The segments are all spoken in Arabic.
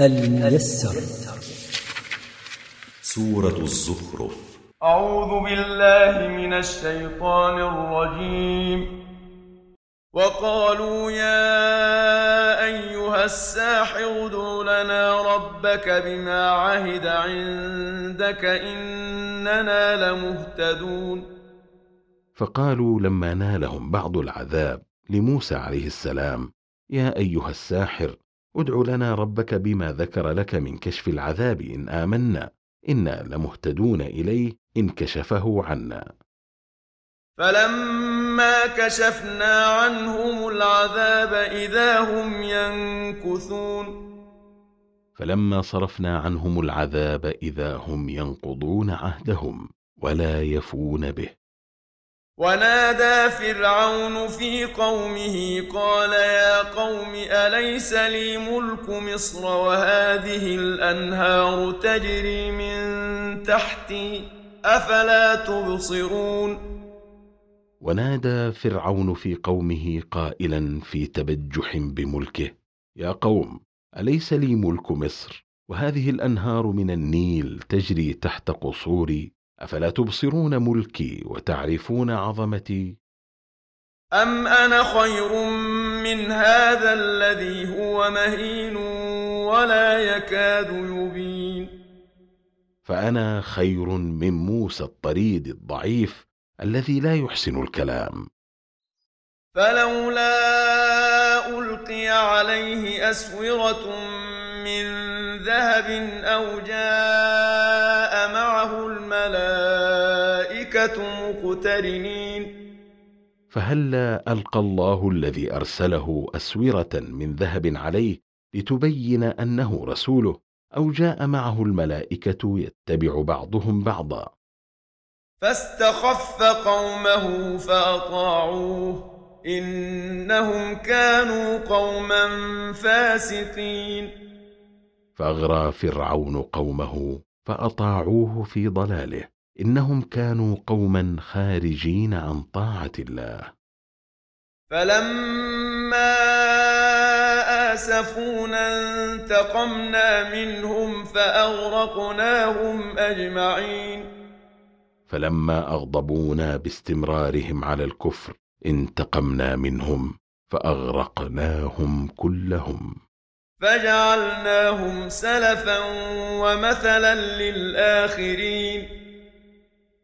الميسر. سورة الزخرف. أعوذ بالله من الشيطان الرجيم. وقالوا يا أيها الساحر ادع لنا ربك بما عهد عندك إننا لمهتدون. فقالوا لما نالهم بعض العذاب لموسى عليه السلام يا أيها الساحر ادع لنا ربك بما ذكر لك من كشف العذاب إن آمنا. إنا لمهتدون إليه إن كشفه عنا. فلما كشفنا عنهم العذاب إذا هم ينكثون. فلما صرفنا عنهم العذاب إذا هم ينقضون عهدهم ولا يفون به. ونادى فرعون في قومه قال يا قوم أليس لي ملك مصر وهذه الأنهار تجري من تحتي؟ أفلا تبصرون؟ ونادى فرعون في قومه قائلا في تبجح بملكه يا قوم أليس لي ملك مصر وهذه الأنهار من النيل تجري تحت قصوري أفلا تبصرون ملكي وتعرفون عظمتي؟ أم أنا خير من هذا الذي هو مهين ولا يكاد يبين؟ فأنا خير من موسى الطريد الضعيف الذي لا يحسن الكلام. فلولا ألقي عليه أسورة من ذهب أو جاء مقترنين فهلا ألقى الله الذي أرسله أسورة من ذهب عليه لتبين أنه رسوله أو جاء معه الملائكة يتبع بعضهم بعضا؟ فاستخف قومه فأطاعوه إنهم كانوا قوما فاسقين. فأغرى فرعون قومه فأطاعوه في ضلاله. إنهم كانوا قوما خارجين عن طاعة الله. فلما آسفونا انتقمنا منهم فأغرقناهم أجمعين. فلما أغضبونا باستمرارهم على الكفر انتقمنا منهم فأغرقناهم كلهم. فجعلناهم سلفا ومثلا للآخرين.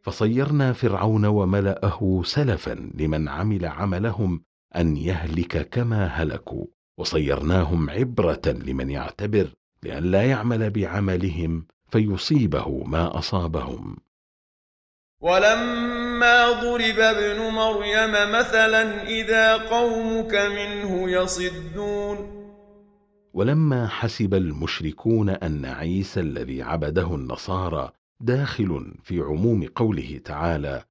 فصيرنا فرعون وملأه سلفا لمن عمل عملهم أن يهلك كما هلكوا وصيرناهم عبرة لمن يعتبر لئلا لا يعمل بعملهم فيصيبه ما أصابهم. ولما ضرب ابن مريم مثلا إذا قومك منه يصدون. ولما حسب المشركون أن عيسى الذي عبده النصارى داخل في عموم قوله تعالى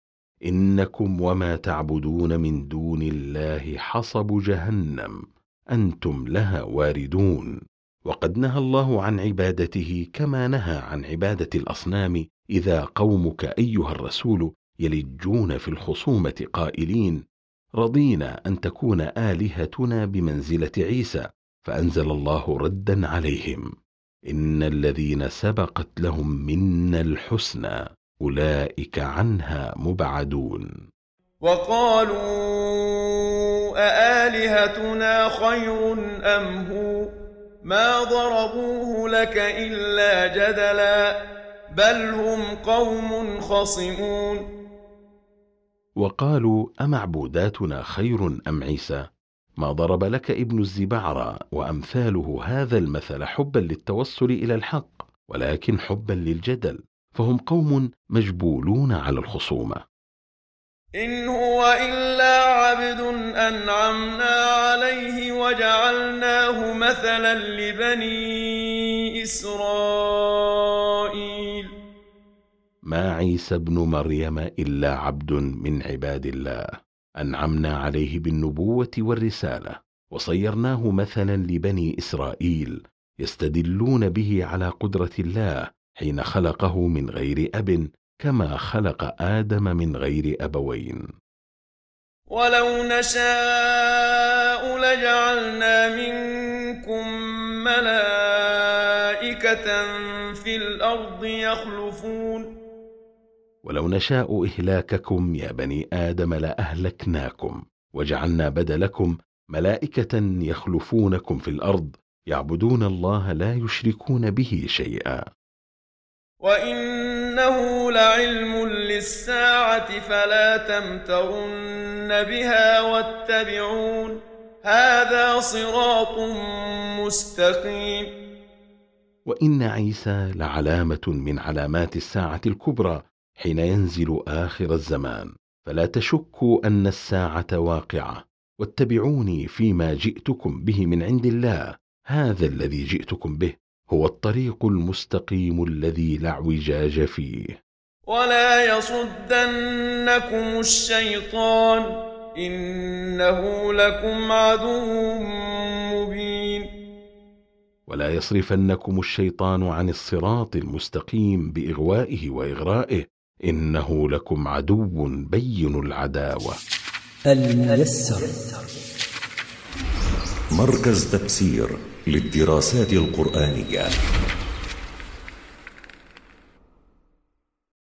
إنكم وما تعبدون من دون الله حصب جهنم أنتم لها واردون. وقد نهى الله عن عبادته كما نهى عن عبادة الأصنام إذا قومك أيها الرسول يلجون في الخصومة قائلين رضينا أن تكون آلهتنا بمنزلة عيسى فأنزل الله ردا عليهم. إن الذين سبقت لهم منا الحسنى أولئك عنها مبعدون. وقالوا أآلهتنا خير أم هو؟ ما ضربوه لك إلا جدلا بل هم قوم خصمون. وقالوا أمعبوداتنا خير أم عيسى؟ ما ضرب لك ابن الزبعرى وأمثاله هذا المثل حبا للتوصل إلى الحق ولكن حبا للجدل فهم قوم مجبولون على الخصومة. إن هو إلا عبد أنعمنا عليه وجعلناه مثلا لبني إسرائيل. ما عيسى ابن مريم إلا عبد من عباد الله. أنعمنا عليه بالنبوة والرسالة وصيرناه مثلا لبني إسرائيل يستدلون به على قدرة الله حين خلقه من غير أب كما خلق آدم من غير أبوين. ولو نشاء لجعلنا منكم ملائكة في الأرض يخلفون. ولو نشاء إهلاككم يا بني آدم لأهلكناكم وجعلنا بدلكم ملائكة يخلفونكم في الأرض يعبدون الله لا يشركون به شيئا. وإنه لعلم للساعة فلا تمترن بها واتبعون. هذا صراط مستقيم. وإن عيسى لعلامة من علامات الساعة الكبرى حين ينزل آخر الزمان. فلا تشكوا أن الساعة واقعة. واتبعوني فيما جئتكم به من عند الله. هذا الذي جئتكم به هو الطريق المستقيم الذي لا اعوجاج فيه. ولا يصدنكم الشيطان. إنه لكم عدو مبين. ولا يصرفنكم الشيطان عن الصراط المستقيم بإغوائه وإغرائه. إنه لكم عدو بين العداوة. الميسر. مركز تفسير للدراسات القرآنية.